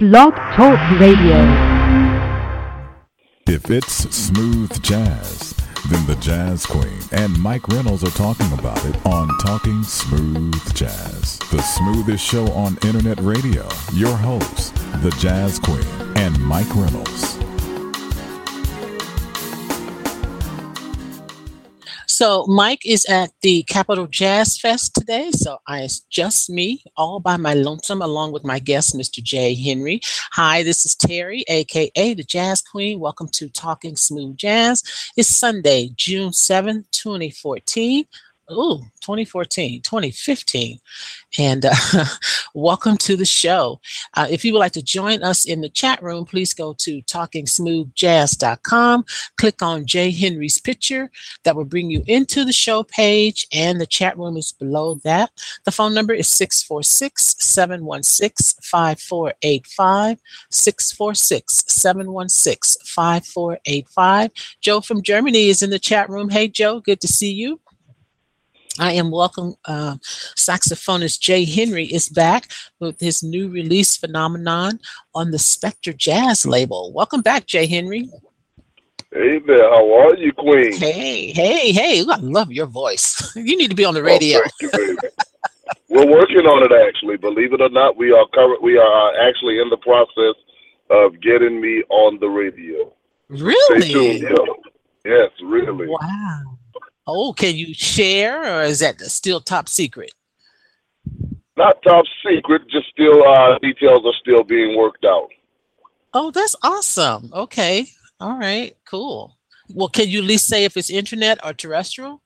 Blog Talk Radio. If it's smooth jazz, then the Jazz Queen and Mike Reynolds are talking about it on Talking Smooth Jazz, the smoothest show on internet radio. Your hosts, the Jazz Queen and Mike Reynolds. So Mike is at the Capital Jazz Fest today. So I, it's just me, all by my lonesome, along with my guest, Mr. J. Henry. Hi, this is Terry, aka the Jazz Queen. Welcome to Talking Smooth Jazz. It's Sunday, June 7th, 2014. Ooh, 2014, 2015. And uh, welcome to the show. Uh, if you would like to join us in the chat room, please go to talkingsmoothjazz.com, click on J. Henry's picture. That will bring you into the show page, and the chat room is below that. The phone number is 646 716 5485. 646 716 5485. Joe from Germany is in the chat room. Hey, Joe, good to see you. I am welcome. Uh, saxophonist J. Henry is back with his new release phenomenon on the Spectra Jazz label. Welcome back, J. Henry. Hey there, how are you, Queen? Hey, hey, hey! I love your voice. You need to be on the radio. Oh, you. We're working on it, actually. Believe it or not, we are current. We are actually in the process of getting me on the radio. really? Stay tuned, yo. Yes, really. Wow. Oh, can you share, or is that still top secret? Not top secret, just still uh, details are still being worked out. Oh, that's awesome. Okay. All right. Cool. Well, can you at least say if it's internet or terrestrial?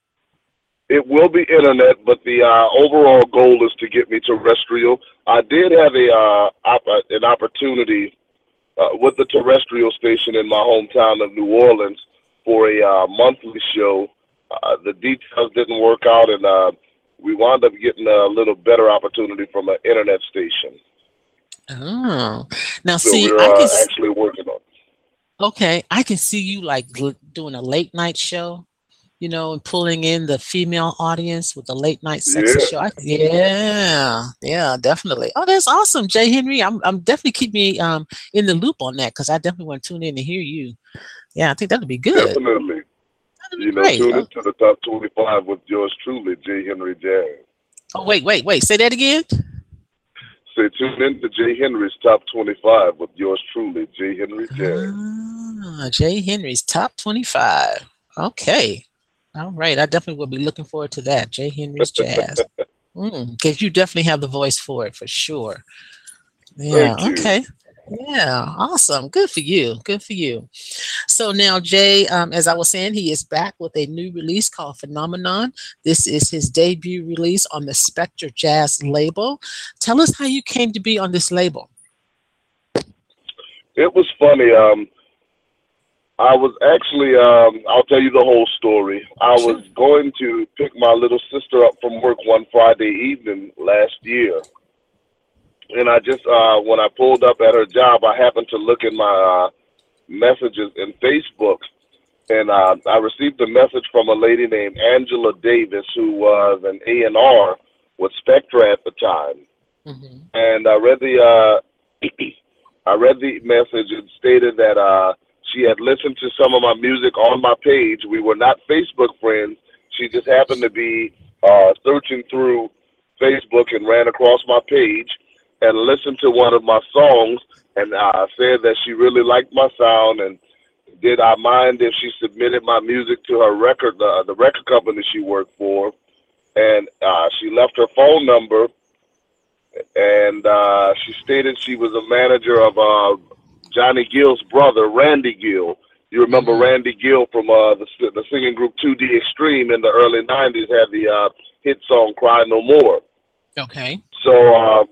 It will be internet, but the uh, overall goal is to get me terrestrial. I did have a uh, op- an opportunity uh, with the terrestrial station in my hometown of New Orleans for a uh, monthly show. Uh, the details didn't work out, and uh, we wound up getting a little better opportunity from an internet station. Oh, now So see, we're I uh, can s- actually working on. it. okay, I can see you like l- doing a late night show, you know, and pulling in the female audience with a late night sexy Yeah. show. I, yeah, yeah, definitely. Oh, that's awesome, J. Henry. I'm, I'm definitely keep me um in the loop on that because I definitely want to tune in to hear you. Yeah, I think that'd be good. Definitely. You know, great. tune Oh, into the top 25 with yours truly, J. Henry Jazz. oh, wait, wait, wait. Say that again. Say tune into J. Henry's top 25 with yours truly, J. Henry Jazz. Ah, J. Henry's top 25. Okay. All right. I definitely will be looking forward to that. J. Henry's jazz. Because you definitely have the voice for it for sure. Yeah. Okay. Yeah. Awesome. Good for you. Good for you. So now, Jay, um, as I was saying, he is back with a new release called Phenomenon. This is his debut release on the Spectra Jazz label. Tell us how you came to be on this label. It was funny. Um, I was actually, um, I'll tell you the whole story. I was going to pick my little sister up from work one Friday evening last year. And I just, uh, when I pulled up at her job, I happened to look in my uh, messages in Facebook. And uh, I received a message from a lady named Angela Davis, who was an A&R with Spectra at the time. Mhm. And I read the, uh, I read the message and stated that uh, she had listened to some of my music on my page. We were not Facebook friends. She just happened to be uh, searching through Facebook and ran across my page and listened to one of my songs and uh, said that she really liked my sound and did I mind if she submitted my music to her record, uh, the record company she worked for, and uh, she left her phone number and uh, she stated she was a manager of uh, Johnny Gill's brother, Randy Gill. You remember Randy Gill from uh, the the singing group 2D Extreme in the early '90s had the uh, hit song "Cry No More." Okay. So um,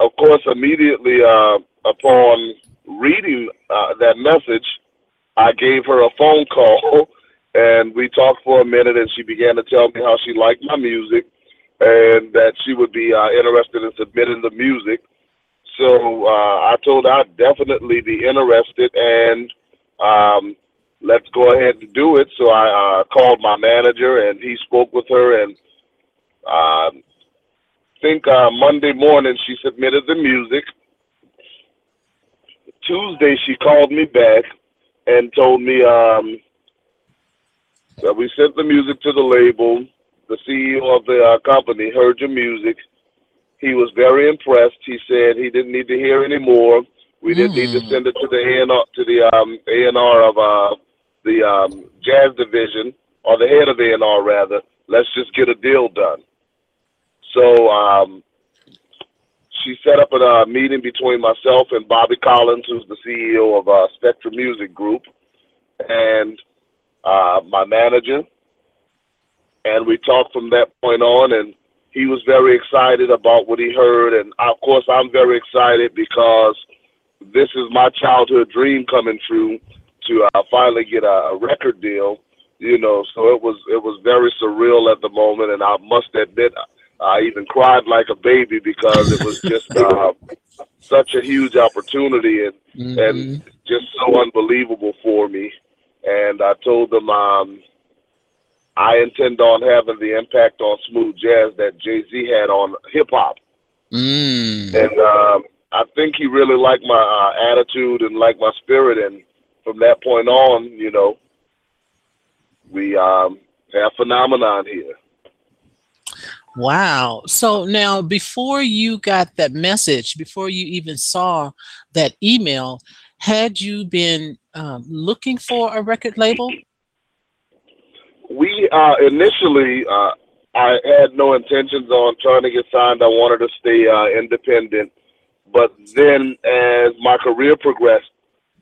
of course, immediately uh, upon reading uh, that message, I gave her a phone call and we talked for a minute and she began to tell me how she liked my music and that she would be uh, interested in submitting the music. So uh, I told her I'd definitely be interested and um, let's go ahead and do it. So I uh, called my manager and he spoke with her and I think uh, Monday morning she submitted the music. Tuesday she called me back and told me um, that we sent the music to the label. The CEO of the uh, company heard your music. He was very impressed. He said he didn't need to hear any more. We didn't need to Mm. send it to the A&R, to the um, A&R of uh, the um, jazz division or the head of A&R rather. Let's just get a deal done. So um, she set up a uh, meeting between myself and Bobby Collins, who's the CEO of uh, Spectrum Music Group, and uh, my manager, and we talked from that point on. And he was very excited about what he heard, and of course, I'm very excited because this is my childhood dream coming true to uh, finally get a, a record deal. You know, so it was it was very surreal at the moment, and I must admit, I even cried like a baby because it was just uh, such a huge opportunity and Mhm. and just so unbelievable for me. And I told them um, I intend on having the impact on smooth jazz that Jay Z had on hip hop, Mm. and um, I think he really liked my uh, attitude and liked my spirit. And from that point on, you know, we um, have phenomenon here. Wow. So now, before you got that message, before you even saw that email, had you been um, looking for a record label? We uh, initially, uh, I had no intentions on trying to get signed. I wanted to stay uh, independent. But then, as my career progressed,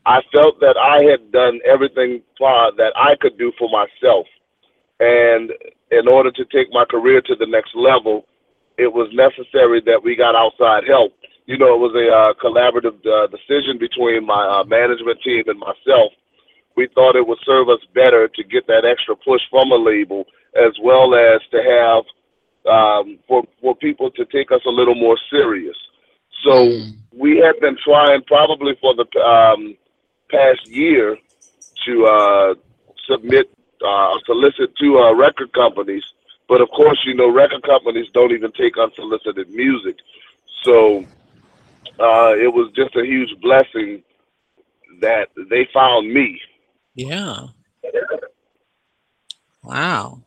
I felt that I had done everything uh, that I could do for myself. And in order to take my career to the next level, it was necessary that we got outside help. You know, it was a uh, collaborative uh, decision between my uh, management team and myself. We thought it would serve us better to get that extra push from a label, as well as to have um, for for people to take us a little more serious. So Mm. we had been trying probably for the um, past year to uh, submit uh, solicit to uh, record companies, but of course, you know, record companies don't even take unsolicited music. So uh, it was just a huge blessing that they found me. Yeah. Wow.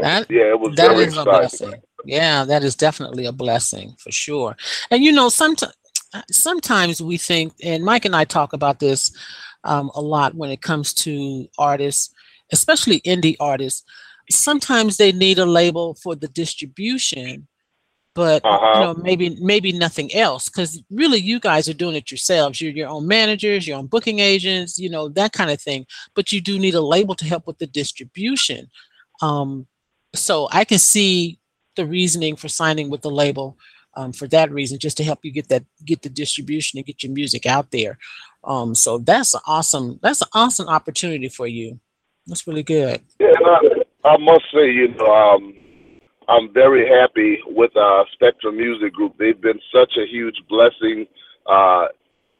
That Yeah, it was that is a blessing. Yeah, that is definitely a blessing for sure. And you know, sometimes sometimes we think, and Mike and I talk about this um, a lot when it comes to artists, especially indie artists. Sometimes they need a label for the distribution, but Uh-huh. you know, maybe maybe nothing else. Because really, you guys are doing it yourselves. You're your own managers, your own booking agents, you know that kind of thing. But you do need a label to help with the distribution. Um, so I can see the reasoning for signing with the label um, for that reason, just to help you get that get the distribution and get your music out there. Um, so that's an awesome that's an awesome opportunity for you. That's really good. Yeah, and I, I must say, you know, um, I'm very happy with uh, Spectrum Music Group. They've been such a huge blessing uh,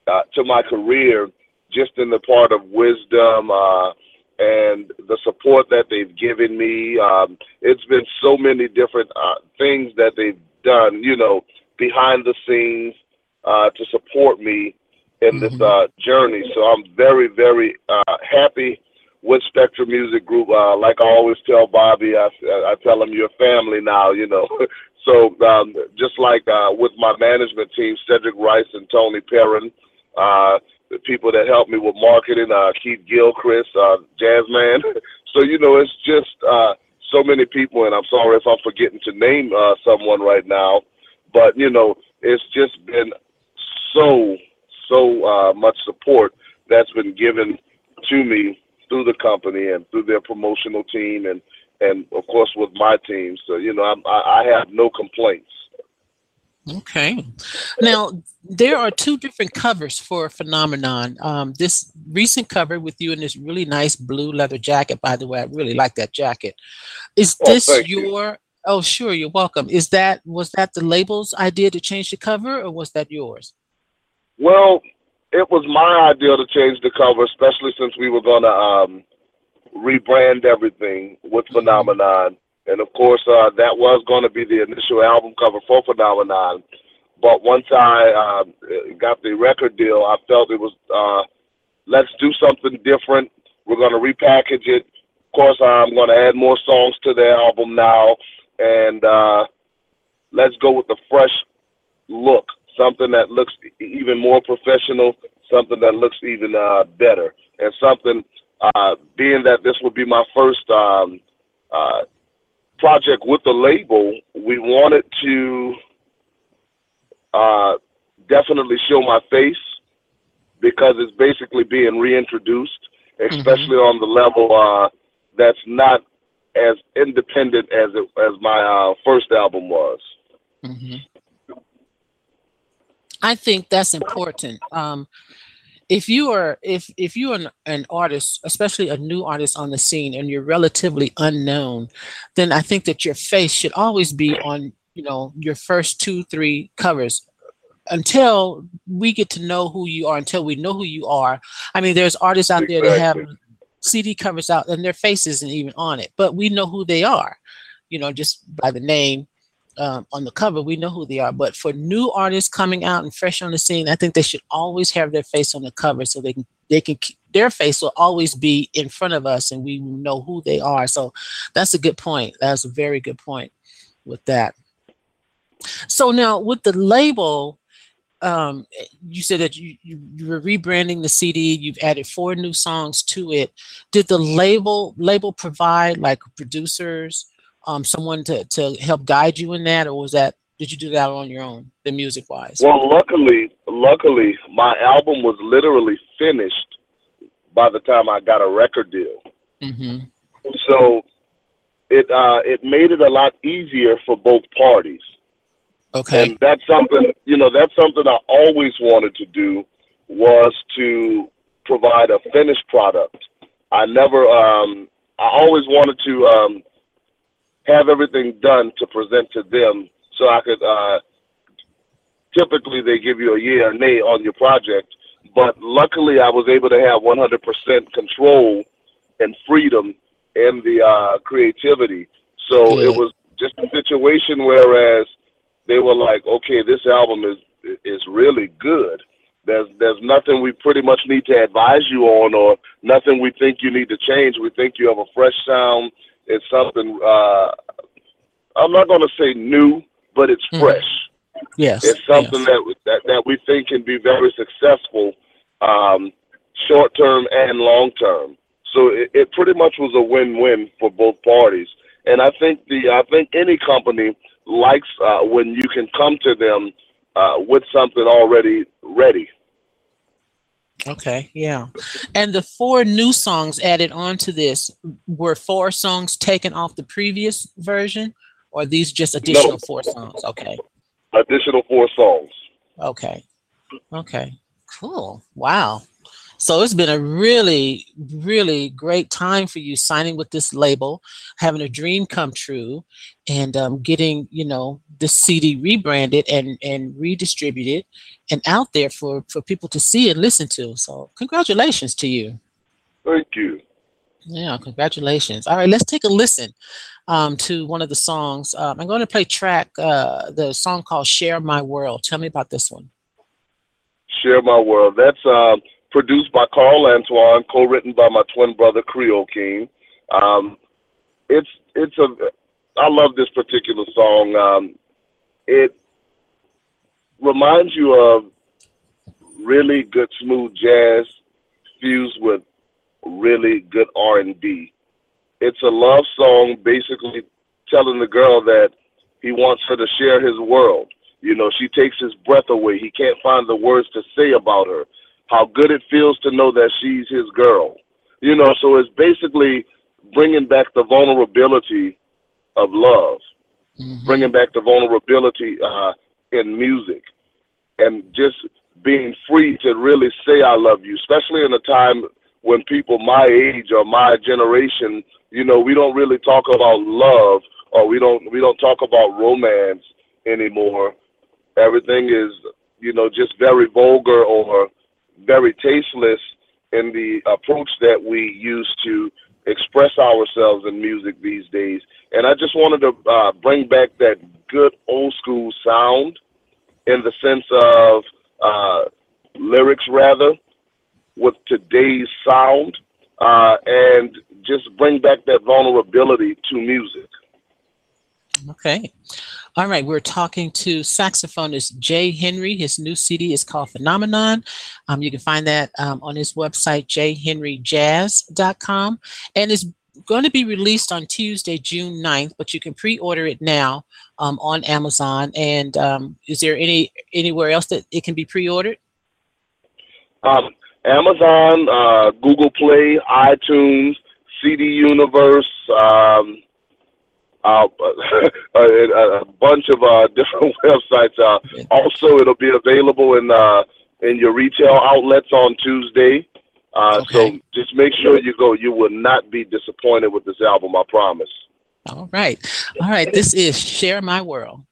uh, to my career, just in the part of wisdom uh, and the support that they've given me. Um, it's been so many different uh, things that they've done, you know, behind the scenes uh, to support me in this uh, journey. So I'm very, very uh, happy with Spectrum Music Group. Uh, like I always tell Bobby, I, I tell him you're family now, you know. so um, just like uh, with my management team, Cedric Rice and Tony Perrin, uh, the people that help me with marketing, uh, Keith Gilchrist, uh, Jazzman. so, you know, it's just uh, so many people, and I'm sorry if I'm forgetting to name uh, someone right now, but, you know, it's just been so, so uh, much support that's been given to me through the company and through their promotional team and and of course with my team. So you know I'm, I I have no complaints. Okay. Now, there are two different covers for Phenomenon. Um, this recent cover with you in this really nice blue leather jacket, by the way, I really like that jacket. Is Oh, this thank you. your? Oh, sure, you're welcome. Is that was that the label's idea to change the cover, or was that yours? Well, it was my idea to change the cover, especially since we were gonna um, rebrand everything with Phenomenon, and of course uh, that was going to be the initial album cover for Phenomenon. But once I uh, got the record deal, I felt it was uh, let's do something different. We're going to repackage it. Of course, I'm going to add more songs to the album now, and uh, let's go with the fresh look, something that looks even more professional, something that looks even uh, better, and something. Uh, being that this would be my first um, uh, project with the label, we wanted to uh, definitely show my face because it's basically being reintroduced, especially on the level uh, that's not as independent as it, as my uh, first album was. hmm I think that's important. Um, if you are if if you are an, an artist, especially a new artist on the scene, and you're relatively unknown, then I think that your face should always be on you know your first two three covers until we get to know who you are. Until we know who you are. I mean, there's artists out there that have CD covers out and their face isn't even on it, but we know who they are. You know, just by the name um, on the cover, we know who they are. But for new artists coming out and fresh on the scene, I think they should always have their face on the cover so they can they can their face will always be in front of us and we know who they are. So that's a good point. That's a very good point with that. So now with the label, um, you said that you, you you were rebranding the CD. You've added four new songs to it. Did the label label provide like producers, um, someone to to help guide you in that, or was that did you do that on your own, the music wise? Well, luckily, luckily, my album was literally finished by the time I got a record deal. hmm So it uh, it made it a lot easier for both parties. Okay. And that's something, you know, that's something I always wanted to do was to provide a finished product. I never, um, I always wanted to um, have everything done to present to them so I could, uh, typically they give you a yeah or nay on your project. But luckily I was able to have 100% control and freedom in the uh, creativity. So Good. it was just a situation whereas they were like, okay, this album is is really good. There's there's nothing we pretty much need to advise you on, or nothing we think you need to change. We think you have a fresh sound. It's something uh, I'm not going to say new, but it's Mhm. fresh. yes. It's something yes. that, that that we think can be very successful, um, short term and long term. So it, it pretty much was a win win for both parties. And I think the I think any company likes uh, when you can come to them uh, with something already ready. Okay, yeah. And the four new songs added onto this were four songs taken off the previous version, or these just additional four songs? Okay, Additional four songs. okay, okay. Cool. Wow. So it's been a really, really great time for you signing with this label, having a dream come true, and um, getting you know the CD rebranded and and redistributed and out there for for people to see and listen to. So congratulations to you. Thank you. Yeah, congratulations. All right, let's take a listen um, to one of the songs. Um, I'm going to play track uh, the song called "Share My World." Tell me about this one. Share My World. That's uh, produced by Carl Antoine, co-written by my twin brother Creole King. Um, it's it's a I love this particular song. Um, it reminds you of really good smooth jazz fused with really good R and B. It's a love song, basically telling the girl that he wants her to share his world. You know, she takes his breath away. He can't find the words to say about her. How good it feels to know that she's his girl. You know, so it's basically bringing back the vulnerability of love, Mhm. bringing back the vulnerability uh, in music and just being free to really say I love you, especially in a time when people my age or my generation, you know, we don't really talk about love or we don't we don't talk about romance anymore. Everything is, you know, just very vulgar or very tasteless in the approach that we use to express ourselves in music these days. And I just wanted to uh, bring back that good old school sound in the sense of uh, lyrics, rather, with today's sound, uh, and just bring back that vulnerability to music. Okay. All right. We're talking to saxophonist J. Henry. His new CD is called Phenomenon. Um, you can find that um, on his website, jhenryjazz.com. And it's going to be released on Tuesday, June 9th, but you can pre-order it now um, on Amazon. And um, is there any anywhere else that it can be pre-ordered? Um, Amazon, uh, Google Play, iTunes, CD Universe, um, uh, a, a, bunch of uh, different websites. Uh, also, it'll be available in uh, in your retail outlets on Tuesday. Uh, okay. So just make sure you go. You will not be disappointed with this album. I promise. All right, all right. This is Share My World.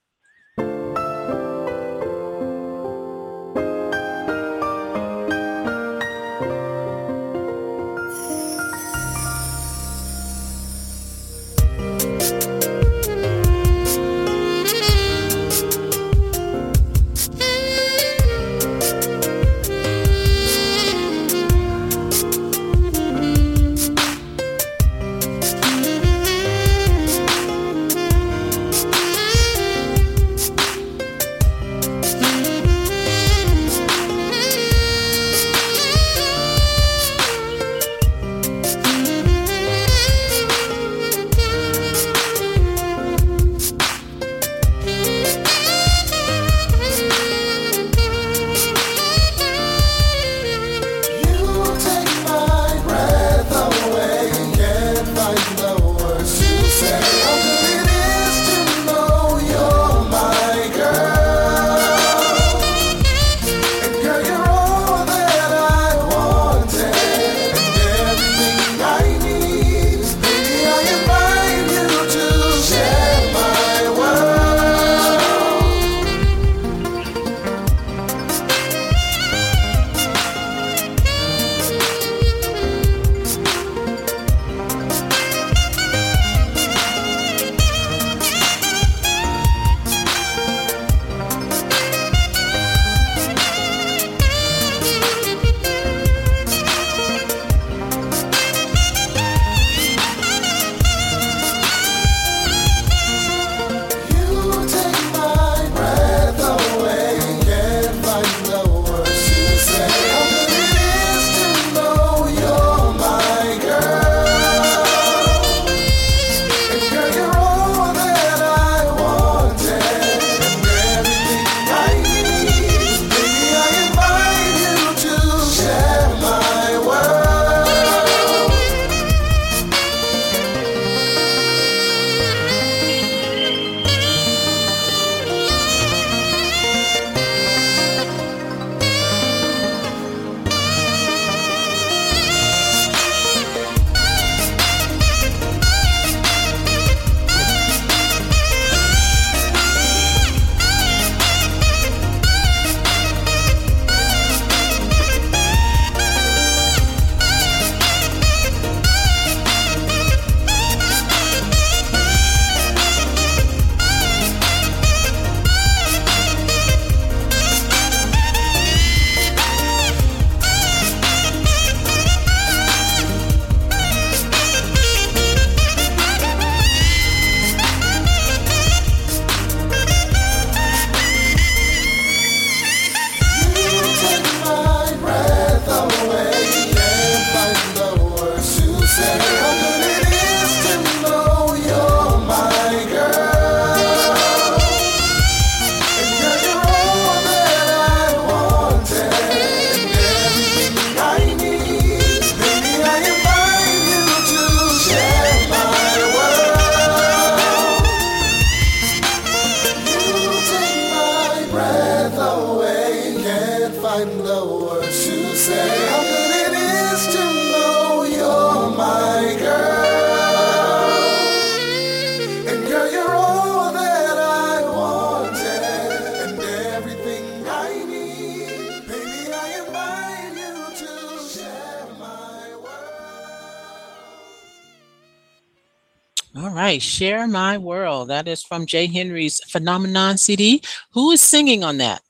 Share My World. That is from J. Henry's Phenomenon CD. Who is singing on that?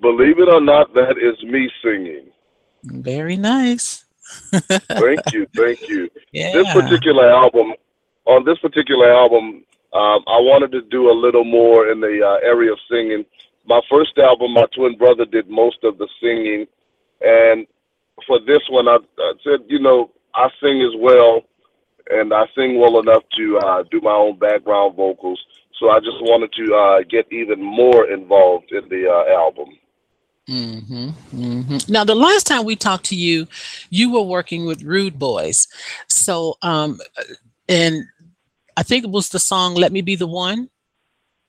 Believe it or not, that is me singing. Very nice. Thank you, thank you. Yeah. This particular album, on this particular album, um, I wanted to do a little more in the uh, area of singing. My first album, my twin brother did most of the singing, and for this one, I, I said, you know, I sing as well, and I sing well enough to uh, do my own background vocals. So I just wanted to uh, get even more involved in the uh, album. hmm hmm Now, the last time we talked to you, you were working with Rude Boys. So, um, and I think it was the song "Let Me Be the One."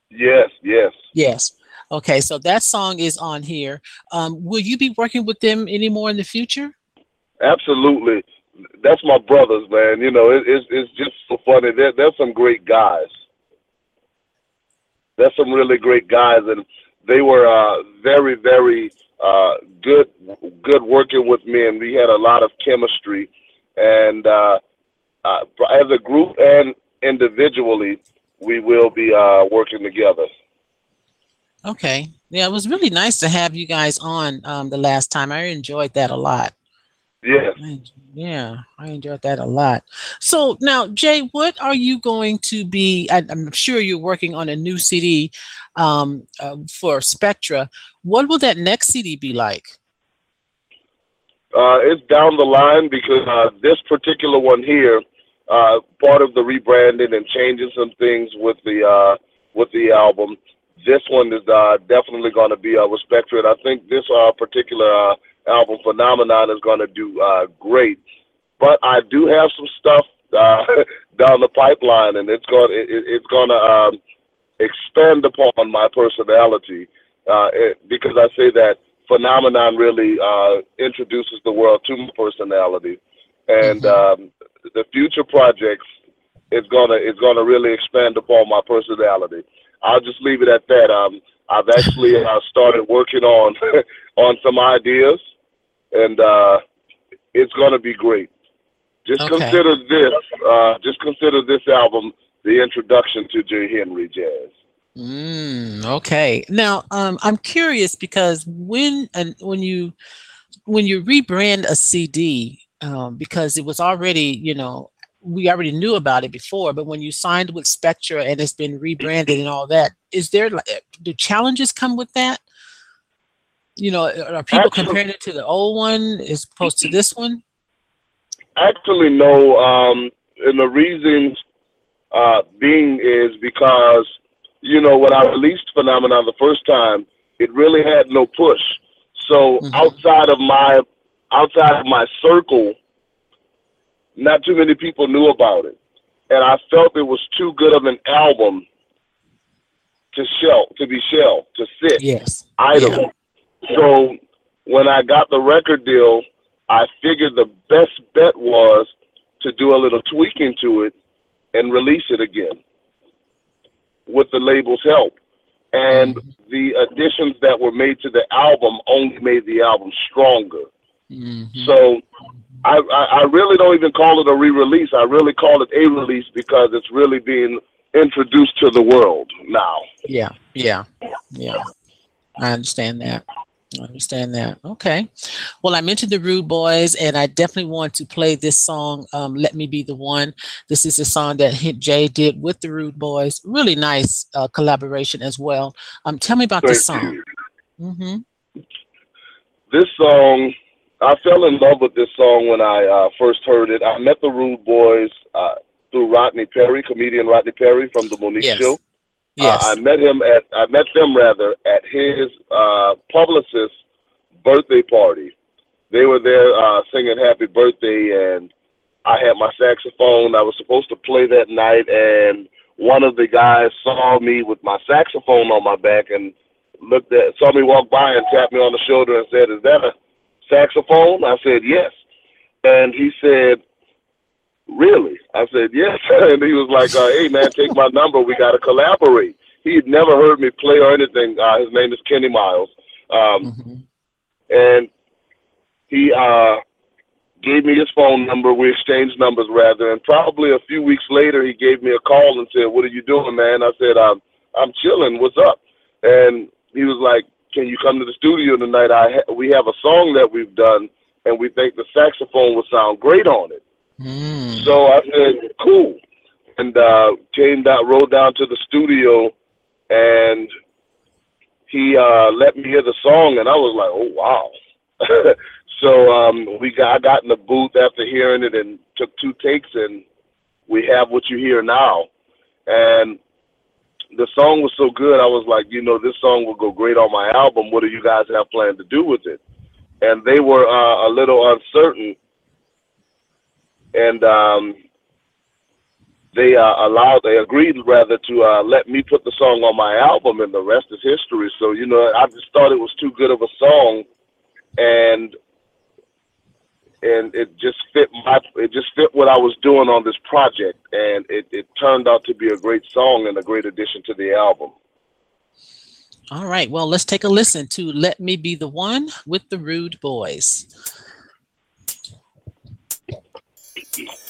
Yes, yes. Yes. Okay, so that song is on here. Um, will you be working with them anymore in the future? Absolutely. That's my brothers, man. You know, it, it's it's just so funny. They're, they're some great guys. They're some really great guys, and they were uh, very, very uh, good, good working with me, and we had a lot of chemistry. And uh, uh, as a group and individually, we will be uh, working together. Okay. Yeah, it was really nice to have you guys on um, the last time. I enjoyed that a lot. Yes. I- Yeah, I enjoyed that a lot. So now, Jay, what are you going to be? I, I'm sure you're working on a new CD um, uh, for Spectra. What will that next CD be like? Uh, it's down the line because uh, this particular one here, uh, part of the rebranding and changing some things with the uh, with the album. This one is uh, definitely going to be uh, with Spectra. And I think this uh, particular uh, album, Phenomenon, is going to do uh, great. But I do have some stuff uh, down the pipeline, and it's going it, it- it's going to um, expand upon my personality uh, it, because I say that phenomenon really uh, introduces the world to my personality, and um, the future projects is gonna is gonna really expand upon my personality. I'll just leave it at that. Um, I've actually uh, started working on on some ideas, and uh, it's gonna be great. Just Okay. consider this. Uh, just consider this album the introduction to J. Henry Jazz. Mm, okay. Now, um, I'm curious because when and when you when you rebrand a CD, um, because it was already, you know, we already knew about it before, but when you signed with Spectra and it's been rebranded and all that, is there do challenges come with that? You know, are people Actually- comparing it to the old one as opposed to this one? Actually, no. Um, and the reasons uh, being is because you know when I released Phenomenon the first time, it really had no push. So outside of my outside of my circle, not too many people knew about it, and I felt it was too good of an album to shell to be shell to sit Yes. idle. So when I got the record deal, I figured the best bet was to do a little tweaking to it and release it again with the label's help. And mm-hmm. the additions that were made to the album only made the album stronger. Mm-hmm. So I, I, I really don't even call it a re-release. I really call it a release because it's really being introduced to the world now. Yeah, yeah, yeah. I understand that. I understand that. Okay. Well, I mentioned the Rude Boys, and I definitely want to play this song, um, "Let Me Be the One." This is a song that Hit Jay did with the Rude Boys. Really nice uh, collaboration as well. Um, tell me about this song. Mm-hmm. this song, I fell in love with this song when I uh, first heard it. I met the Rude Boys uh, through Rodney Perry, comedian Rodney Perry from the Mo'Nique Yes. Show. Yes. Uh, I met him at I met them rather at his uh, publicist's birthday party. They were there uh, singing "Happy Birthday," and I had my saxophone. I was supposed to play that night, and one of the guys saw me with my saxophone on my back and looked at, saw me walk by and tapped me on the shoulder and said, "Is that a saxophone?" I said, "Yes," and he said, "Really?" I said, "Yes," and he was like, uh, "Hey man, take my number. We got to collaborate." He had never heard me play or anything. Uh, his name is Kenny Miles, um, and he uh, gave me his phone number. We exchanged numbers rather, and probably a few weeks later, he gave me a call and said, "What are you doing, man?" I said, "I'm I'm chilling. What's up?" And he was like, "Can you come to the studio tonight? I ha- we have a song that we've done, and we think the saxophone would sound great on it." So I said, "Cool," and uh, came down, rode down to the studio, and he uh, let me hear the song, and I was like, "Oh wow!" so um, we got I got in the booth after hearing it and took two takes, and we have what you hear now. And the song was so good, I was like, you know, this song will go great on my album. What do you guys have planned to do with it? And they were uh, a little uncertain, and um, they uh, allowed, they agreed rather to uh, let me put the song on my album, and the rest is history. So you know, I just thought it was too good of a song, and and it just fit my, it just fit what I was doing on this project, and it, it turned out to be a great song and a great addition to the album. All right. Well, let's take a listen to Let Me Be the One with the Rude Boys. Thank you.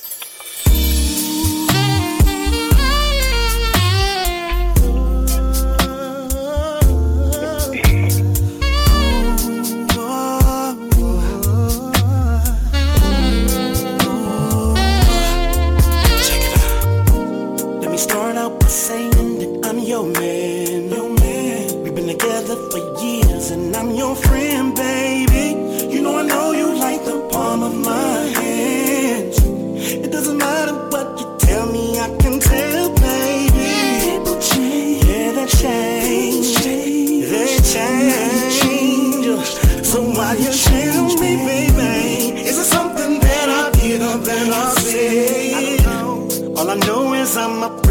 Is I'm afraid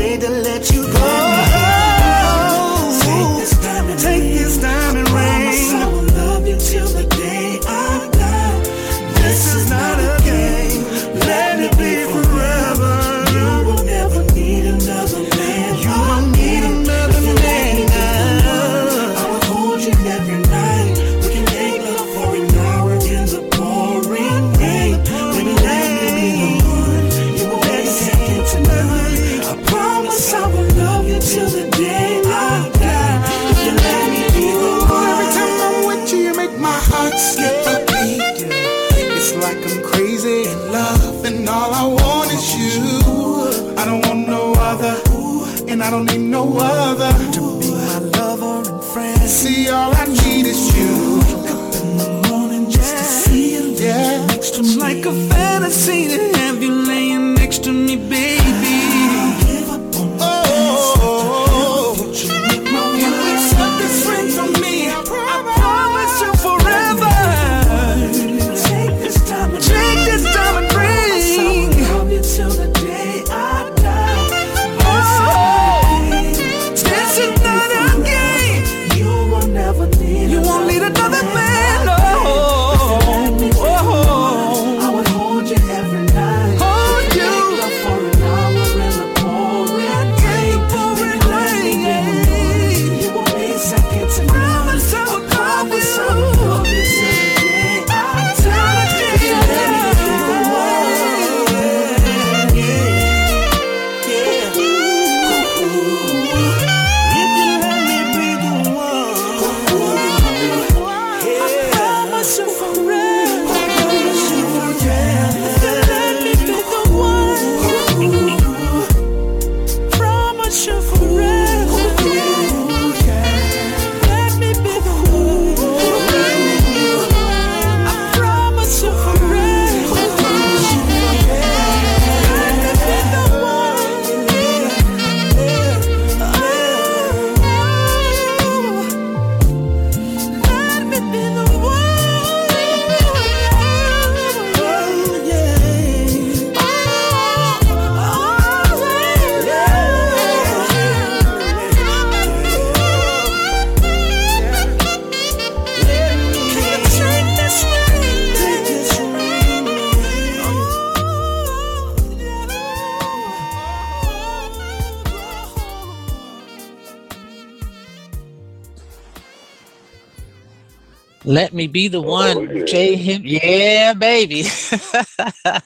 me be the Oh, one. yeah. Jay him. Yeah, baby.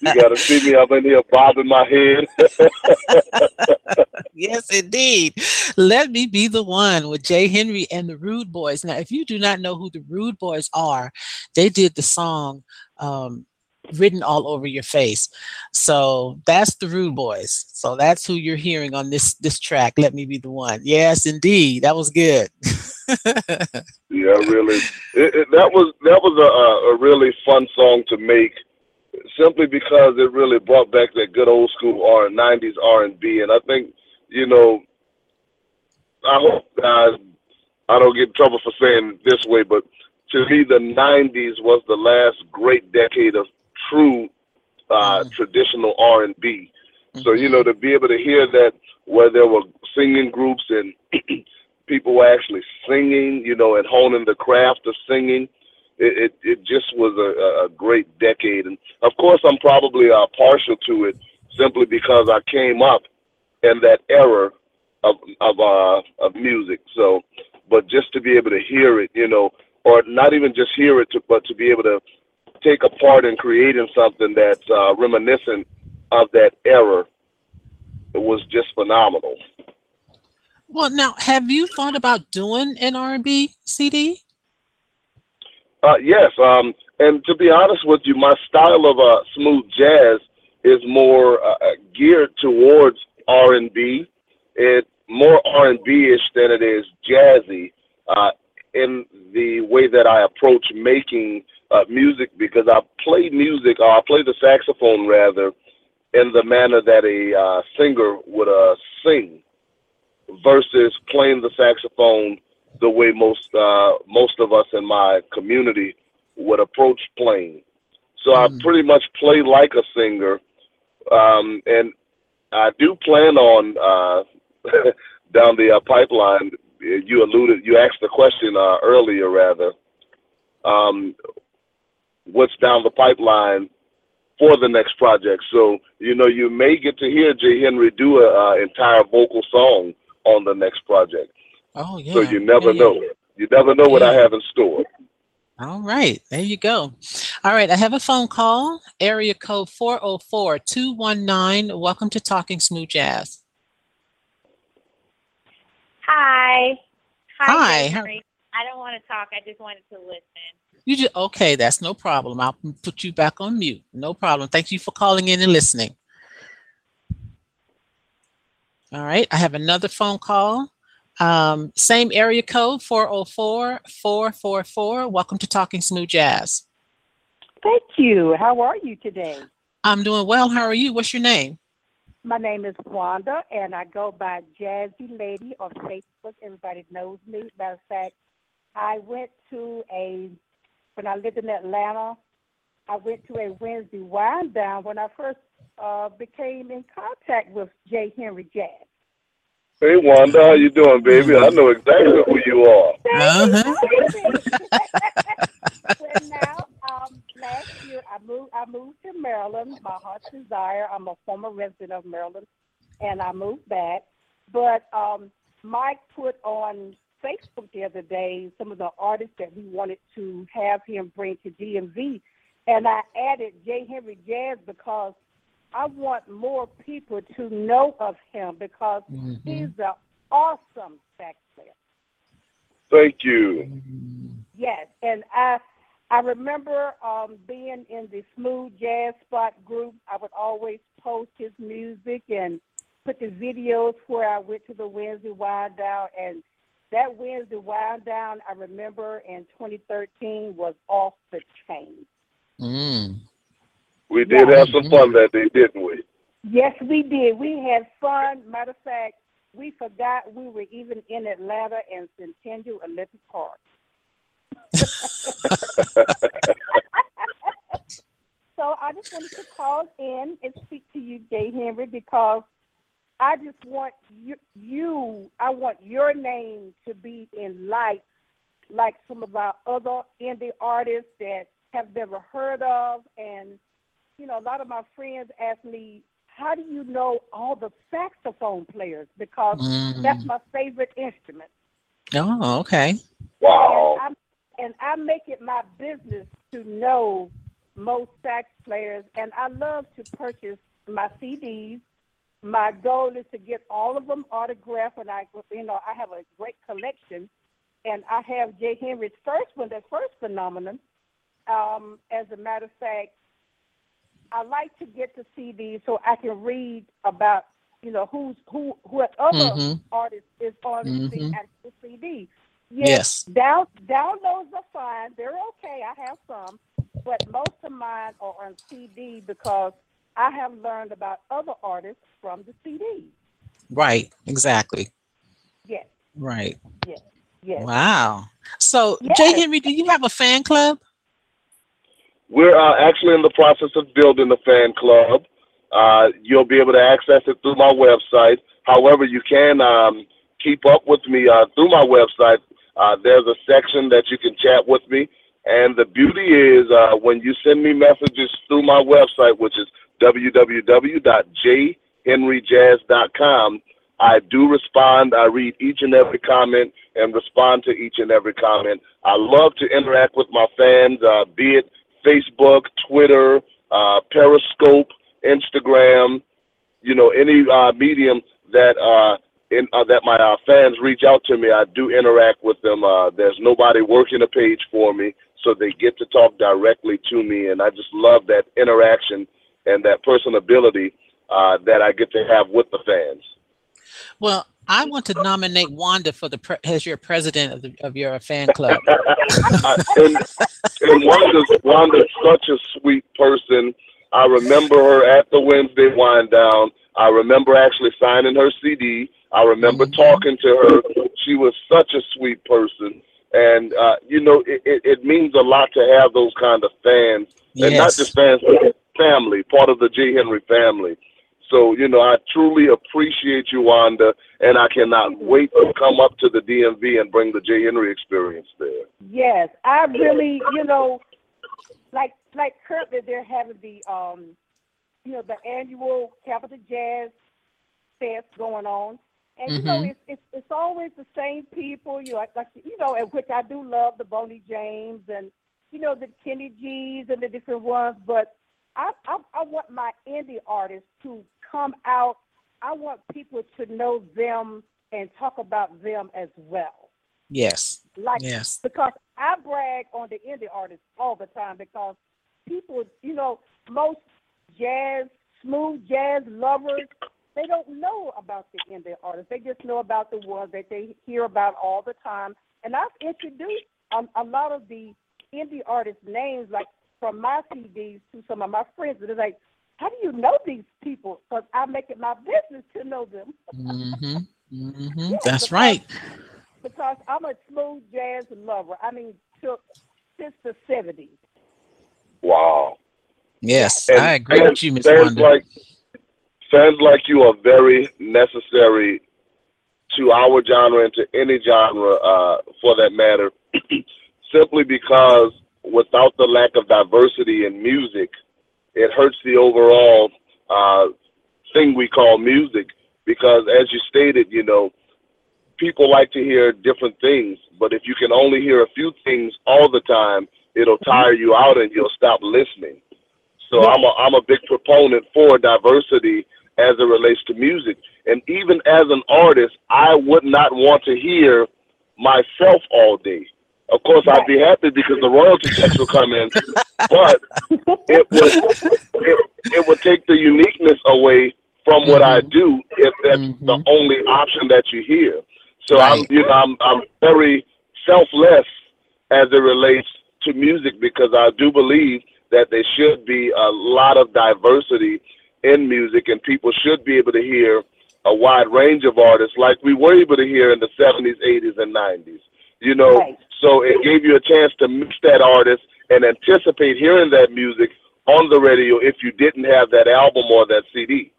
You gotta see me up in here bobbing my head. yes, indeed. Let me be the one with J. Henry and the Rude Boys. Now, if you do not know who the Rude Boys are, they did the song um, "Written All Over Your Face." So that's the Rude Boys. So that's who you're hearing on this this track. Let me be the one. Yes, indeed. That was good. Yeah, really. It, it, that was that was a, a really fun song to make, simply because it really brought back that good old school R '90s R and B, and I think you know, I hope uh, I don't get in trouble for saying it this way, but to me, the '90s was the last great decade of true uh, traditional R and B. So you know, to be able to hear that where there were singing groups and people were actually singing, you know, and honing the craft of singing. It, it, it just was a, a great decade. And of course, I'm probably uh, partial to it simply because I came up in that era of, of, uh, of music. So, but just to be able to hear it, you know, or not even just hear it, to, but to be able to take a part in creating something that's uh, reminiscent of that era, it was just phenomenal. Well, now, have you thought about doing an R&B CD? Uh, yes, um, and to be honest with you, my style of uh, smooth jazz is more uh, uh, geared towards R and B. It more R and B ish than it is jazzy uh, in the way that I approach making uh, music because I play music, or I play the saxophone rather, in the manner that a uh, singer would uh, sing, versus playing the saxophone the way most uh, most of us in my community would approach playing. So I pretty much play like a singer, um, and I do plan on uh, down the uh, pipeline. You alluded, you asked the question uh, earlier, rather. Um, what's down the pipeline for the next project? So you know, you may get to hear J. Henry do an uh, entire vocal song on the next project. Oh, yeah. So you never yeah, know. yeah. You never know what I have in store. All right, there you go. All right, I have a phone call, area code 404 219. Welcome to Talking Smooth Jazz. Hi. Hi, how- Henry. I don't want to talk. I just wanted to listen. You just okay, that's no problem. I'll put you back on mute. No problem. Thank you for calling in and listening. All right, I have another phone call. Um, same area code 404 444. Welcome to Talking Smooth Jazz. Thank you. How are you today? I'm doing well. How are you? What's your name? My name is Wanda, and I go by Jazzy Lady on Facebook. Everybody knows me. Matter of fact, I went to a when I lived in Atlanta. I went to a Wednesday wind down when I first uh, became in contact with J. Henry Jazz. Hey Wanda, how you doing, baby? I know exactly who you are. Uh-huh. well, now, um, last year I moved. I moved to Maryland. My heart's desire. I'm a former resident of Maryland, and I moved back. But um, Mike put on Facebook the other day some of the artists that we wanted to have him bring to DMV, and I added J. Henry Jazz because I want more people to know of him because he's an awesome sax player. Thank you. Yes, and I I remember um, being in the smooth jazz spot group. I would always post his music and put the videos where I went to the Wednesday wind down. And that Wednesday wind down, I remember in 2013 was off the chain. Mm. We did have some fun that day, didn't we? Yes, we did. We had fun. Matter of fact, we forgot we were even in Atlanta and Centennial Olympic Park. so I just wanted to call in and speak to you, Jay Henry, because I just want you, you I want your name to be in lights like some of our other indie artists that have never heard of. And, you know, a lot of my friends ask me, how do you know all the saxophone players? Because that's Mm. my favorite instrument. Oh, okay. Wow. And, and I make it my business to know most sax players, and I love to purchase my CDs. My goal is to get all of them autographed, and I, you know, I have a great collection, and I have J. Henry's first one, that first phenomenon. Um, as a matter of fact, I like to get the CDs so I can read about, you know, who's who, what other Mhm. artist is on the Mhm. actual CD. Yes. Down downloads are fine. They're okay. I have some, but most of mine are on CD because I have learned about other artists from the CD. Right. Exactly. Yes, Right. yes, yes. Wow. So, Jay Yes. Henry, do you have a fan club? We're uh, actually in the process of building the fan club. Uh, you'll be able to access it through my website. However, you can um, keep up with me uh, through my website. Uh, there's a section that you can chat with me. And the beauty is uh, when you send me messages through my website, which is www.jhenryjazz.com, I do respond. I read each and every comment and respond to each and every comment. I love to interact with my fans, uh, be it Facebook, Twitter, uh, Periscope, Instagram, you know, any uh, medium that uh, in, uh, that my uh, fans reach out to me. I do interact with them. Uh, there's nobody working a page for me, so they get to talk directly to me, and I just love that interaction and that personability uh, that I get to have with the fans. Well, I want to nominate Wanda for the pre- as your president of, the, of your fan club. And and Wanda's, Wanda's such a sweet person. I remember her at the Wednesday wind down. I remember actually signing her CD. I remember talking to her. She was such a sweet person. And, uh, you know, it, it, it means a lot to have those kind of fans. And not just fans, but family, part of the J. Henry family. So, you know, I truly appreciate you, Wanda, and I cannot wait to come up to the DMV and bring the J. Henry experience there. Yes, I really, you know, like like currently they're having the um, you know, the annual Capital Jazz Fest going on, and you know, Mhm. it's it's it's always the same people. You know, like, like you know, and which I do love the Boney James and you know the Kenny G's and the different ones, but I I, I want my indie artists to come out. I want people to know them and talk about them as well Yes. like Yes. because I brag on the indie artists all the time because people, you know, most jazz, smooth jazz lovers, they don't know about the indie artists. They just know about the ones that they hear about all the time. And I've introduced a, a lot of the indie artists' names, like from my CDs, to some of my friends. And they're like, "How do you know these people?" Because I make it my business to know them. Mm-hmm. Mm-hmm. Yeah, That's because- right. because I'm a smooth jazz lover. I mean, to, since the '70s. Wow. Yes, And I agree with you, Miss fans Wanda. Like, fans like you are very necessary to our genre and to any genre uh, for that matter, simply because without the lack of diversity in music, it hurts the overall uh, thing we call music. Because as you stated, you know, people like to hear different things, but if you can only hear a few things all the time, it'll tire you out and you'll stop listening. So I'm a I'm a big proponent for diversity as it relates to music. And even as an artist, I would not want to hear myself all day. Of course, I'd be happy because the royalty checks will come in, but it would it, it would take the uniqueness away from what I mm-hmm. do if that's the mm-hmm. only option that you hear. So I'm you know I'm I'm very selfless as it relates to music because I do believe that there should be a lot of diversity in music and people should be able to hear a wide range of artists like we were able to hear in the 70s, 80s, and 90s. You know, so it gave you a chance to mix that artist and anticipate hearing that music on the radio if you didn't have that album or that CD.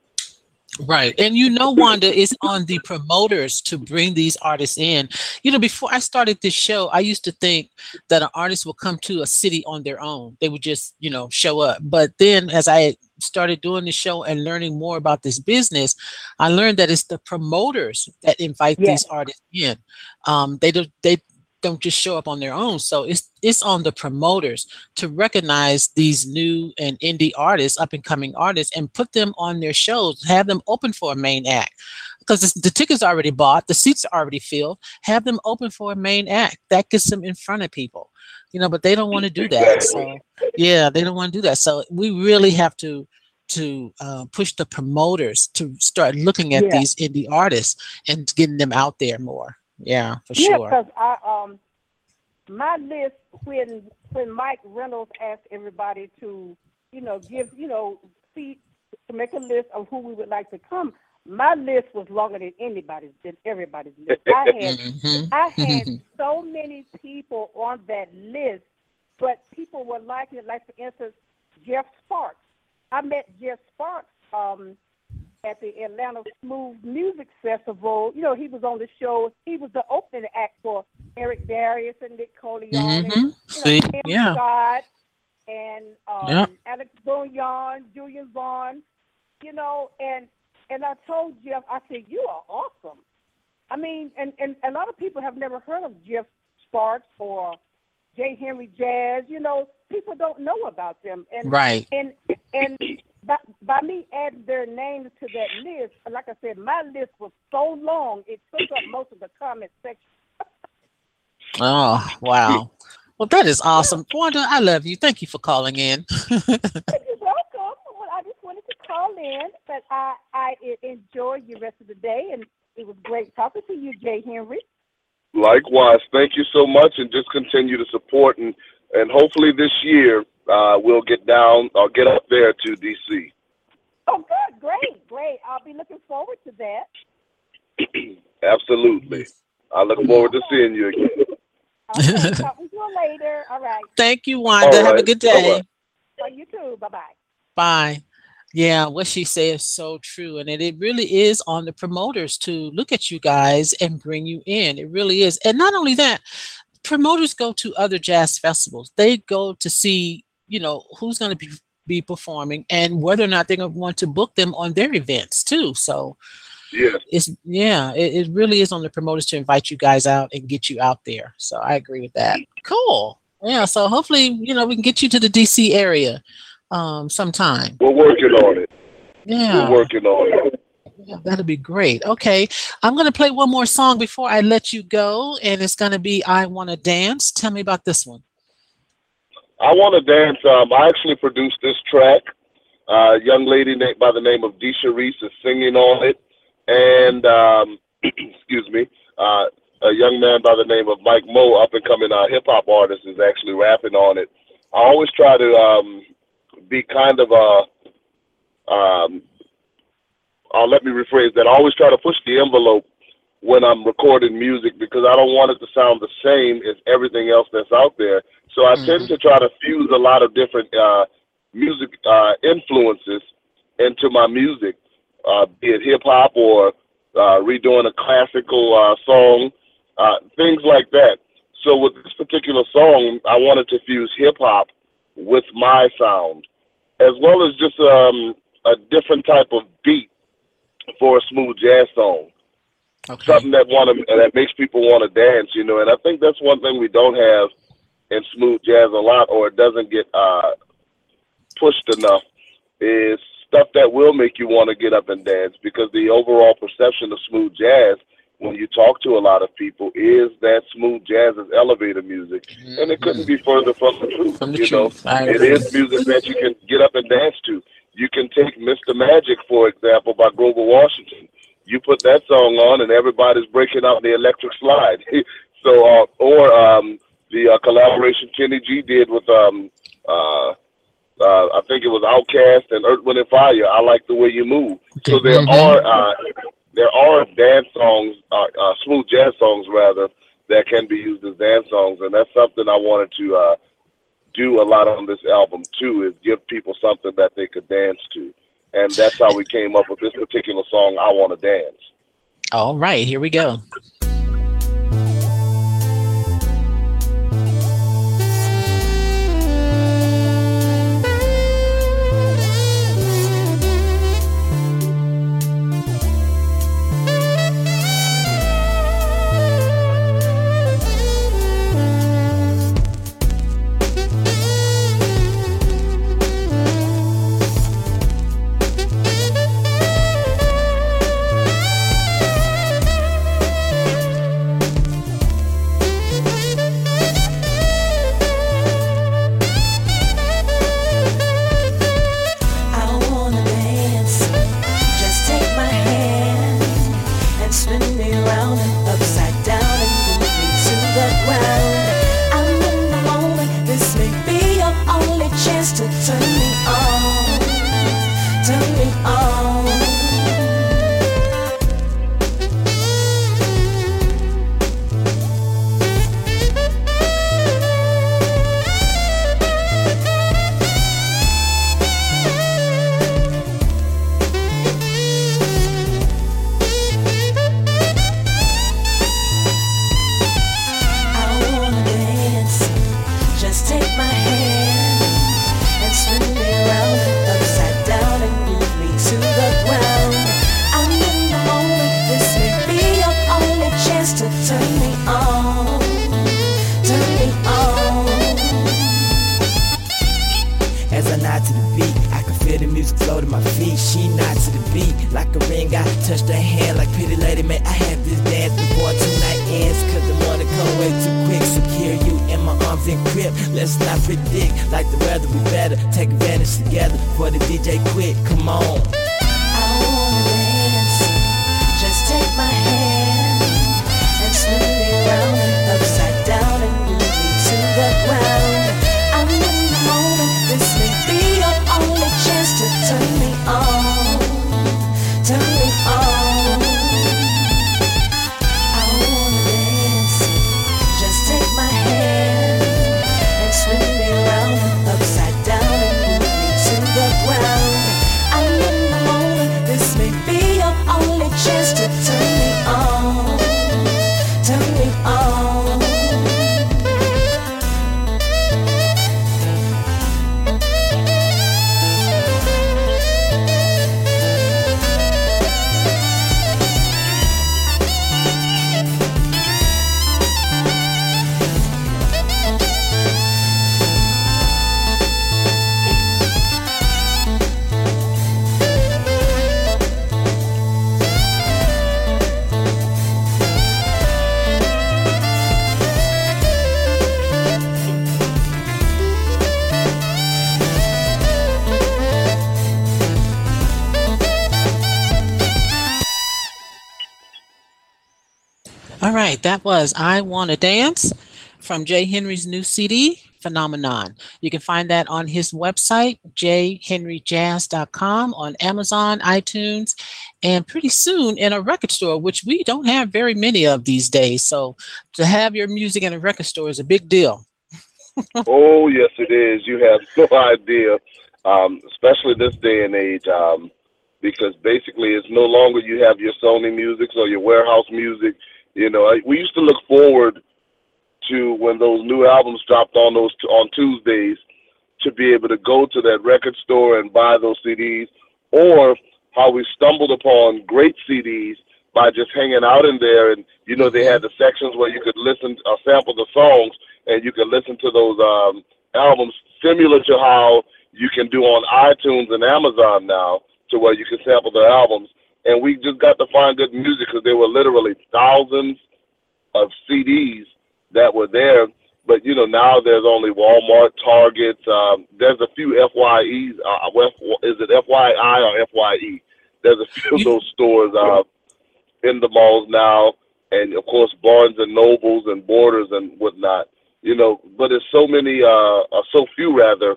Right. And you know, Wanda, it's on the promoters to bring these artists in. You know, before I started this show, I used to think that an artist would come to a city on their own. They would just, you know, show up. But then as I started doing the show and learning more about this business, I learned that it's the promoters that invite these artists in. Um, they do they don't just show up on their own. So it's it's on the promoters to recognize these new and indie artists, up and coming artists, and put them on their shows. Have them open for a main act because the tickets are already bought, the seats are already filled. Have them open for a main act. That gets them in front of people, you know. But they don't want to do that. So yeah, they don't want to do that. So we really have to to uh, push the promoters to start looking at Yeah. these indie artists and getting them out there more. Yeah, for yeah, sure. because I um my list when when Mike Reynolds asked everybody to you know give you know see to make a list of who we would like to come. My list was longer than anybody's than everybody's list. I had Mhm. I had so many people on that list, but people were liking it. Like for instance, Jeff Sparks. I met Jeff Sparks um, at the Atlanta Smooth Music Festival. You know, he was on the show. He was the opening act for Eric Darius and Nick Colionne and Mhm. you know, See? Yeah. Scott and um, Yep. Alex Bugnon, Julian Vaughn. You know, and and I told Jeff, I said, "You are awesome." I mean, and, and a lot of people have never heard of Jeff Sparks or J. Henry Jazz. You know, people don't know about them. And Right. and and by, by me adding their names to that list, like I said, my list was so long it took up most of the comment section. Oh, wow. Well, that is awesome. Wanda, I love you. Thank you for calling in. You're welcome. Well, I just wanted to call in, but I I enjoyed your rest of the day, and it was great talking to you, J. Henry. Likewise, thank you so much, and just continue to support and and hopefully this year uh, we'll get down or get up there to DC. Oh, good, great, great. I'll be looking forward to that. Absolutely, I look forward to seeing you again. Okay, talk with you later. All right. Thank you, Wanda. All Have a good Bye-bye. day. Oh, you too. Bye bye. Bye. Yeah, what she said is so true. And it, it really is on the promoters to look at you guys and bring you in. It really is. And not only that, promoters go to other jazz festivals. They go to see, you know, who's going to be be performing and whether or not they're going to want to book them on their events too. So Yes. it's yeah, it, it really is on the promoters to invite you guys out and get you out there. So I agree with that. Cool. Yeah. So hopefully, you know, we can get you to the DC area um sometime. We're working on it. Yeah. We're working on it. Yeah, that'll be great. Okay. I'm going to play one more song before I let you go, and it's going to be I Want to Dance. Tell me about this one. I want to dance. Um, I actually produced this track. Uh, a young lady named by the name of Disha Reese is singing on it, and um, excuse me, uh, a young man by the name of Mike Moe, up and coming uh, hip hop artist, is actually rapping on it. I always try to um, be kind of a. Um, uh, let me rephrase that. I always try to push the envelope when I'm recording music because I don't want it to sound the same as everything else that's out there. So I tend to try to fuse a lot of different uh, music uh, influences into my music, uh, be it hip hop or uh, redoing a classical uh, song, uh, things like that. So with this particular song, I wanted to fuse hip hop with my sound, as well as just um, a different type of beat for a smooth jazz song. Something that want to that makes people want to dance, you know. And I think that's one thing we don't have in smooth jazz a lot, or it doesn't get uh, pushed enough, is stuff that will make you want to get up and dance. Because the overall perception of smooth jazz, when you talk to a lot of people, is that smooth jazz is elevator music, and it couldn't be further from the truth. From the you truth. know, it agree. music that you can get up and dance to. You can take Mr. Magic, for example, by Grover Washington. You put that song on, and everybody's breaking out the electric slide. so, uh, or um, the uh, collaboration Kenny G did with, um, uh, uh, I think it was Outkast and Earth, Wind and Fire. I like the way you move. So there Mhm. are uh, there are dance songs, uh, uh, smooth jazz songs rather, that can be used as dance songs, and that's something I wanted to uh, do a lot on this album too. Is give people something that they could dance to, and that's how we came up with this particular song. I want to dance. All right, here we go. Right, that was I Wanna Dance from J. Henry's new CD, Phenomenon. You can find that on his website, jhenryjazz.com, on Amazon, iTunes, and pretty soon in a record store, which we don't have very many of these days. So to have your music in a record store is a big deal. oh yes, it is. You have no idea, um, especially this day and age, um, because basically it's no longer you have your Sony music or your warehouse music. You know, I- we used to look forward to when those new albums dropped on those on Tuesdays to be able to go to that record store and buy those CDs, or how we stumbled upon great CDs by just hanging out in there. And you know, they had the sections where you could listen, uh, sample the songs, and you could listen to those um, albums, similar to how you can do on iTunes and Amazon now, to where you can sample the albums. And we just got to find good music because there were literally thousands of CDs that were there. But you know now there's only Walmart, Target. Um, there's a few FYEs. Uh, F- is it FYI or FYE? There's a few of those stores uh, in the malls now, and of course Barnes and Nobles and Borders and whatnot. You know, but there's so many, uh, uh, so few rather,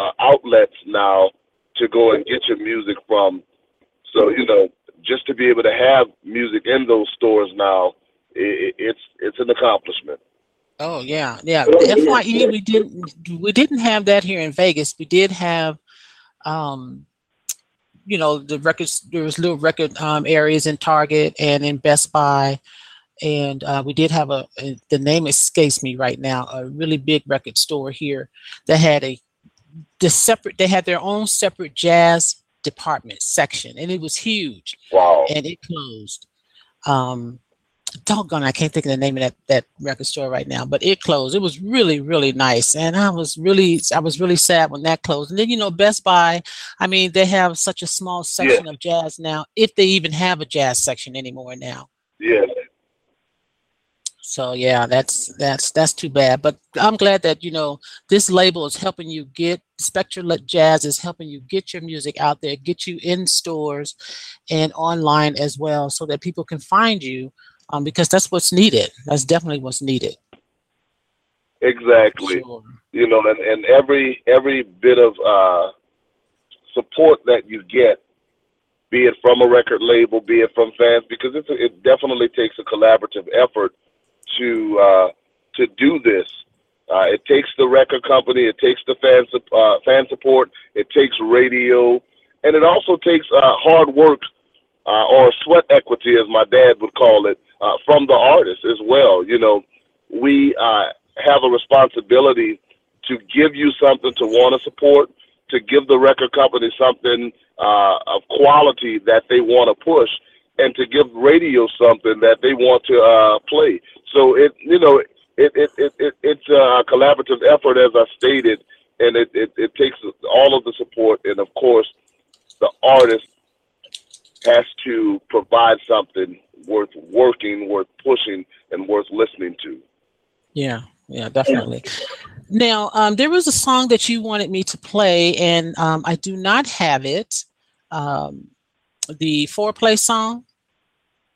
uh, outlets now to go and get your music from. So you know, just to be able to have music in those stores now, i it's it's an accomplishment. Oh yeah, yeah. The FYE we didn't we didn't have that here in Vegas. We did have um you know the records there was little record um areas in Target and in Best Buy and uh, we did have a, a the name escapes me right now a really big record store here that had a the separate they had their own separate jazz department section and it was huge wow. and it closed. Um doggone i can't think of the name of that that record store right now but it closed. It was really really nice and i was really i was really sad when that closed. And then you know best buy i mean they have such a small section of jazz now if they even have a jazz section anymore now. Yeah. So yeah that's that's that's too bad. But i'm glad that you know this label is helping you get Spectra Jazz is helping you get your music out there get you in stores and online as well so that people can find you um, because that's what's needed. That's definitely what's needed. Exactly. You know, and, and every every bit of uh, support that you get, be it from a record label, be it from fans, because a, it definitely takes a collaborative effort to uh, to do this. Uh, it takes the record company, it takes the fan uh, fan support, it takes radio, and it also takes uh, hard work uh, or sweat equity, as my dad would call it, uh, from the artist as well. You know, we uh, have a responsibility to give you something to want to support, to give the record company something uh, of quality that they want to push, and to give radio something that they want to uh, play. So it, you know, it, it, it, it it's a collaborative effort, as I stated, and it, it, it takes all of the support, and of course, the artist has to provide something worth working, worth pushing, and worth listening to. Yeah, yeah, definitely. Now, um, there was a song that you wanted me to play, and um, I do not have it. Um, the foreplay song.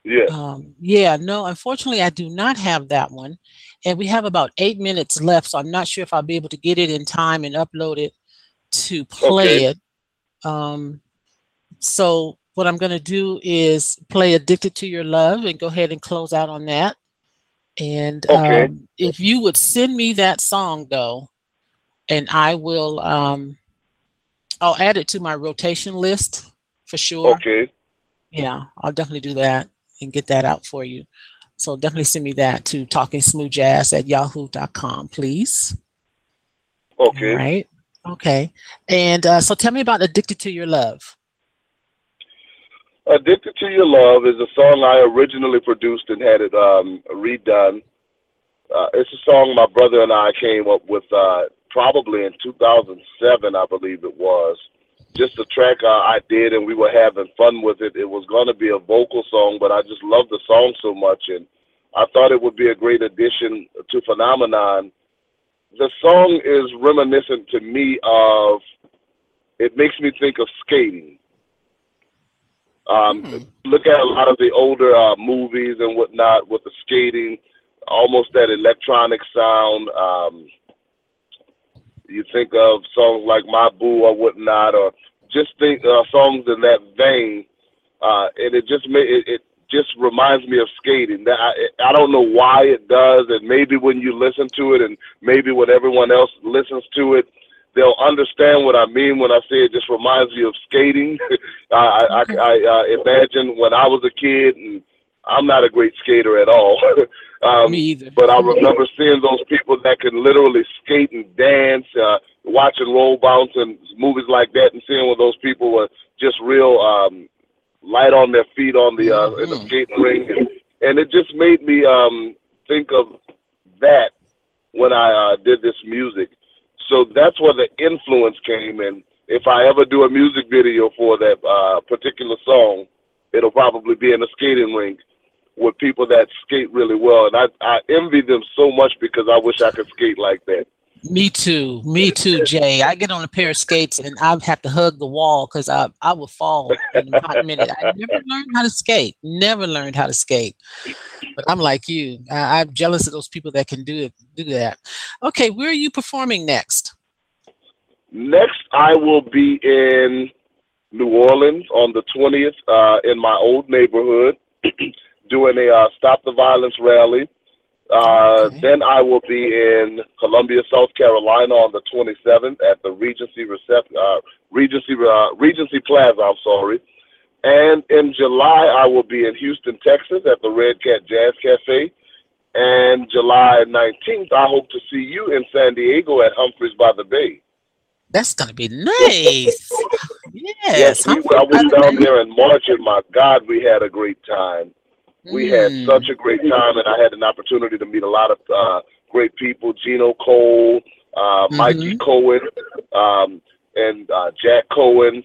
Yeah. Um, yeah, no, unfortunately, I do not have that one. And we have about eight minutes left, so I'm not sure if I'll be able to get it in time and upload it to play Okay. it. Um, so what I'm going to do is play Addicted to Your Love and go ahead and close out on that. And Okay. um, if you would send me that song, though, and I will, um, I'll add it to my rotation list for sure. Okay. Yeah, I'll definitely do that and get that out for you. So definitely send me that to talking smooth jazz at yahoo.com, please. Okay. All right. Okay. And uh, so tell me about Addicted to Your Love. Addicted to Your Love is a song I originally produced and had it um, redone. Uh, it's a song my brother and I came up with uh, probably in 2007, I believe it was. Just a track uh, I did, and we were having fun with it. It was going to be a vocal song, but I just loved the song so much, and I thought it would be a great addition to Phenomenon. The song is reminiscent to me of, it makes me think of skating. Um, Look at a lot of the older uh, movies and whatnot with the skating, almost that electronic sound. Um, you think of songs like My Boo or whatnot, or just think uh, songs in that vein, uh, and it just ma- it, it just reminds me of skating. That I, I don't know why it does, and maybe when you listen to it, and maybe when everyone else listens to it, they'll understand what I mean when I say it just reminds me of skating. I, I, I, I imagine when I was a kid, and I'm not a great skater at all. um, Me either. But I remember seeing those people that can literally skate and dance, uh, watching roll bounce and movies like that, and seeing where those people were just real um, light on their feet on the uh, in the skating ring, and, and it just made me um, think of that when I uh, did this music. So that's where the influence came. And if I ever do a music video for that uh, particular song, it'll probably be in a skating rink with people that skate really well. And I, I envy them so much because I wish I could skate like that. Me too. Me too, Jay. I get on a pair of skates and I have to hug the wall because I, I would fall in a hot minute. I never learned how to skate. Never learned how to skate. But I'm like you. I, I'm jealous of those people that can do it. Do that. Okay, where are you performing next? Next, I will be in New Orleans on the 20th uh, in my old neighborhood doing a uh, Stop the Violence rally. Uh, Then I will be in Columbia, South Carolina on the 27th at the Regency Recep- uh, Regency uh, Regency Plaza. I'm sorry. And in July, I will be in Houston, Texas at the Red Cat Jazz Cafe. And July 19th, I hope to see you in San Diego at Humphreys by the Bay. That's gonna be nice. Yes, Yes. we, I was down there in March, and my God, we had a great time. We had Mm. such a great time, and I had an opportunity to meet a lot of uh, great people: Gino Cole, uh, Mikey Cohen, um, and uh, Jack Cohen.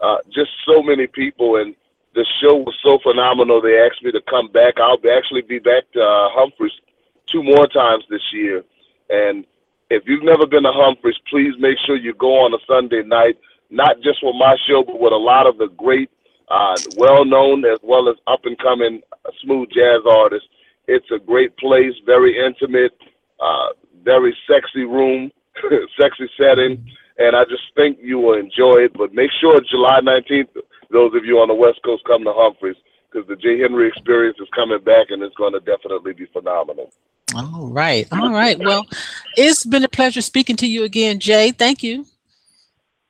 Uh, just so many people, and the show was so phenomenal. They asked me to come back. I'll actually be back to uh, Humphreys two more times this year, and if you've never been to Humphreys, please make sure you go on a Sunday night, not just with my show, but with a lot of the great, uh, well known as well as up and coming smooth jazz artist. It's a great place, very intimate, uh, very sexy room, sexy setting, and I just think you will enjoy it. But make sure July 19th, those of you on the West Coast come to Humphreys because the J. Henry experience is coming back and it's going to definitely be phenomenal. All right. All right. Well, it's been a pleasure speaking to you again, Jay. Thank you.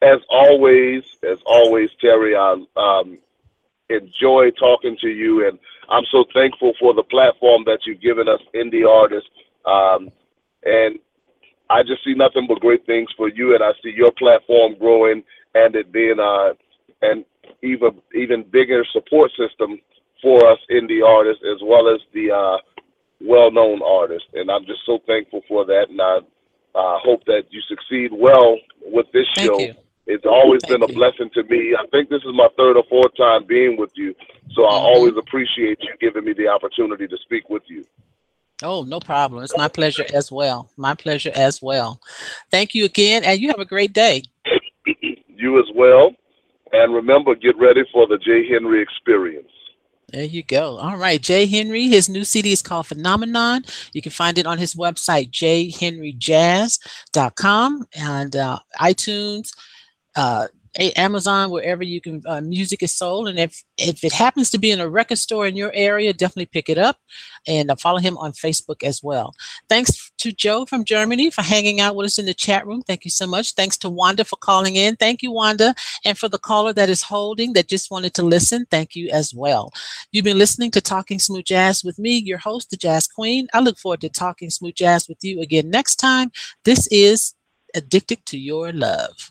as always, as always, Terry, I um, enjoy talking to you, and I'm so thankful for the platform that you've given us, indie artists. Um, and I just see nothing but great things for you, and I see your platform growing and it being uh, an even even bigger support system for us indie artists as well as the uh, well-known artists. And I'm just so thankful for that, and I I hope that you succeed well with this Thank show. you. It's always been a you. blessing to me. I think this is my third or fourth time being with you, so I Mhm. always appreciate you giving me the opportunity to speak with you. Oh, no problem. It's my pleasure as well. My pleasure as well. Thank you again, and you have a great day. You as well, and remember, get ready for the J. Henry Experience. There you go. All right. J. Henry, his new CD is called Phenomenon. You can find it on his website, jhenryjazz.com and uh, iTunes, uh, Amazon, wherever you can, uh, music is sold. And if, if it happens to be in a record store in your area, definitely pick it up and uh, follow him on Facebook as well. Thanks to Joe from Germany for hanging out with us in the chat room. Thank you so much. Thanks to Wanda for calling in. Thank you, Wanda. And for the caller that is holding that just wanted to listen, thank you as well. You've been listening to Talking Smooth Jazz with me, your host, the Jazz Queen. I look forward to talking smooth jazz with you again next time. This is Addicted to Your Love.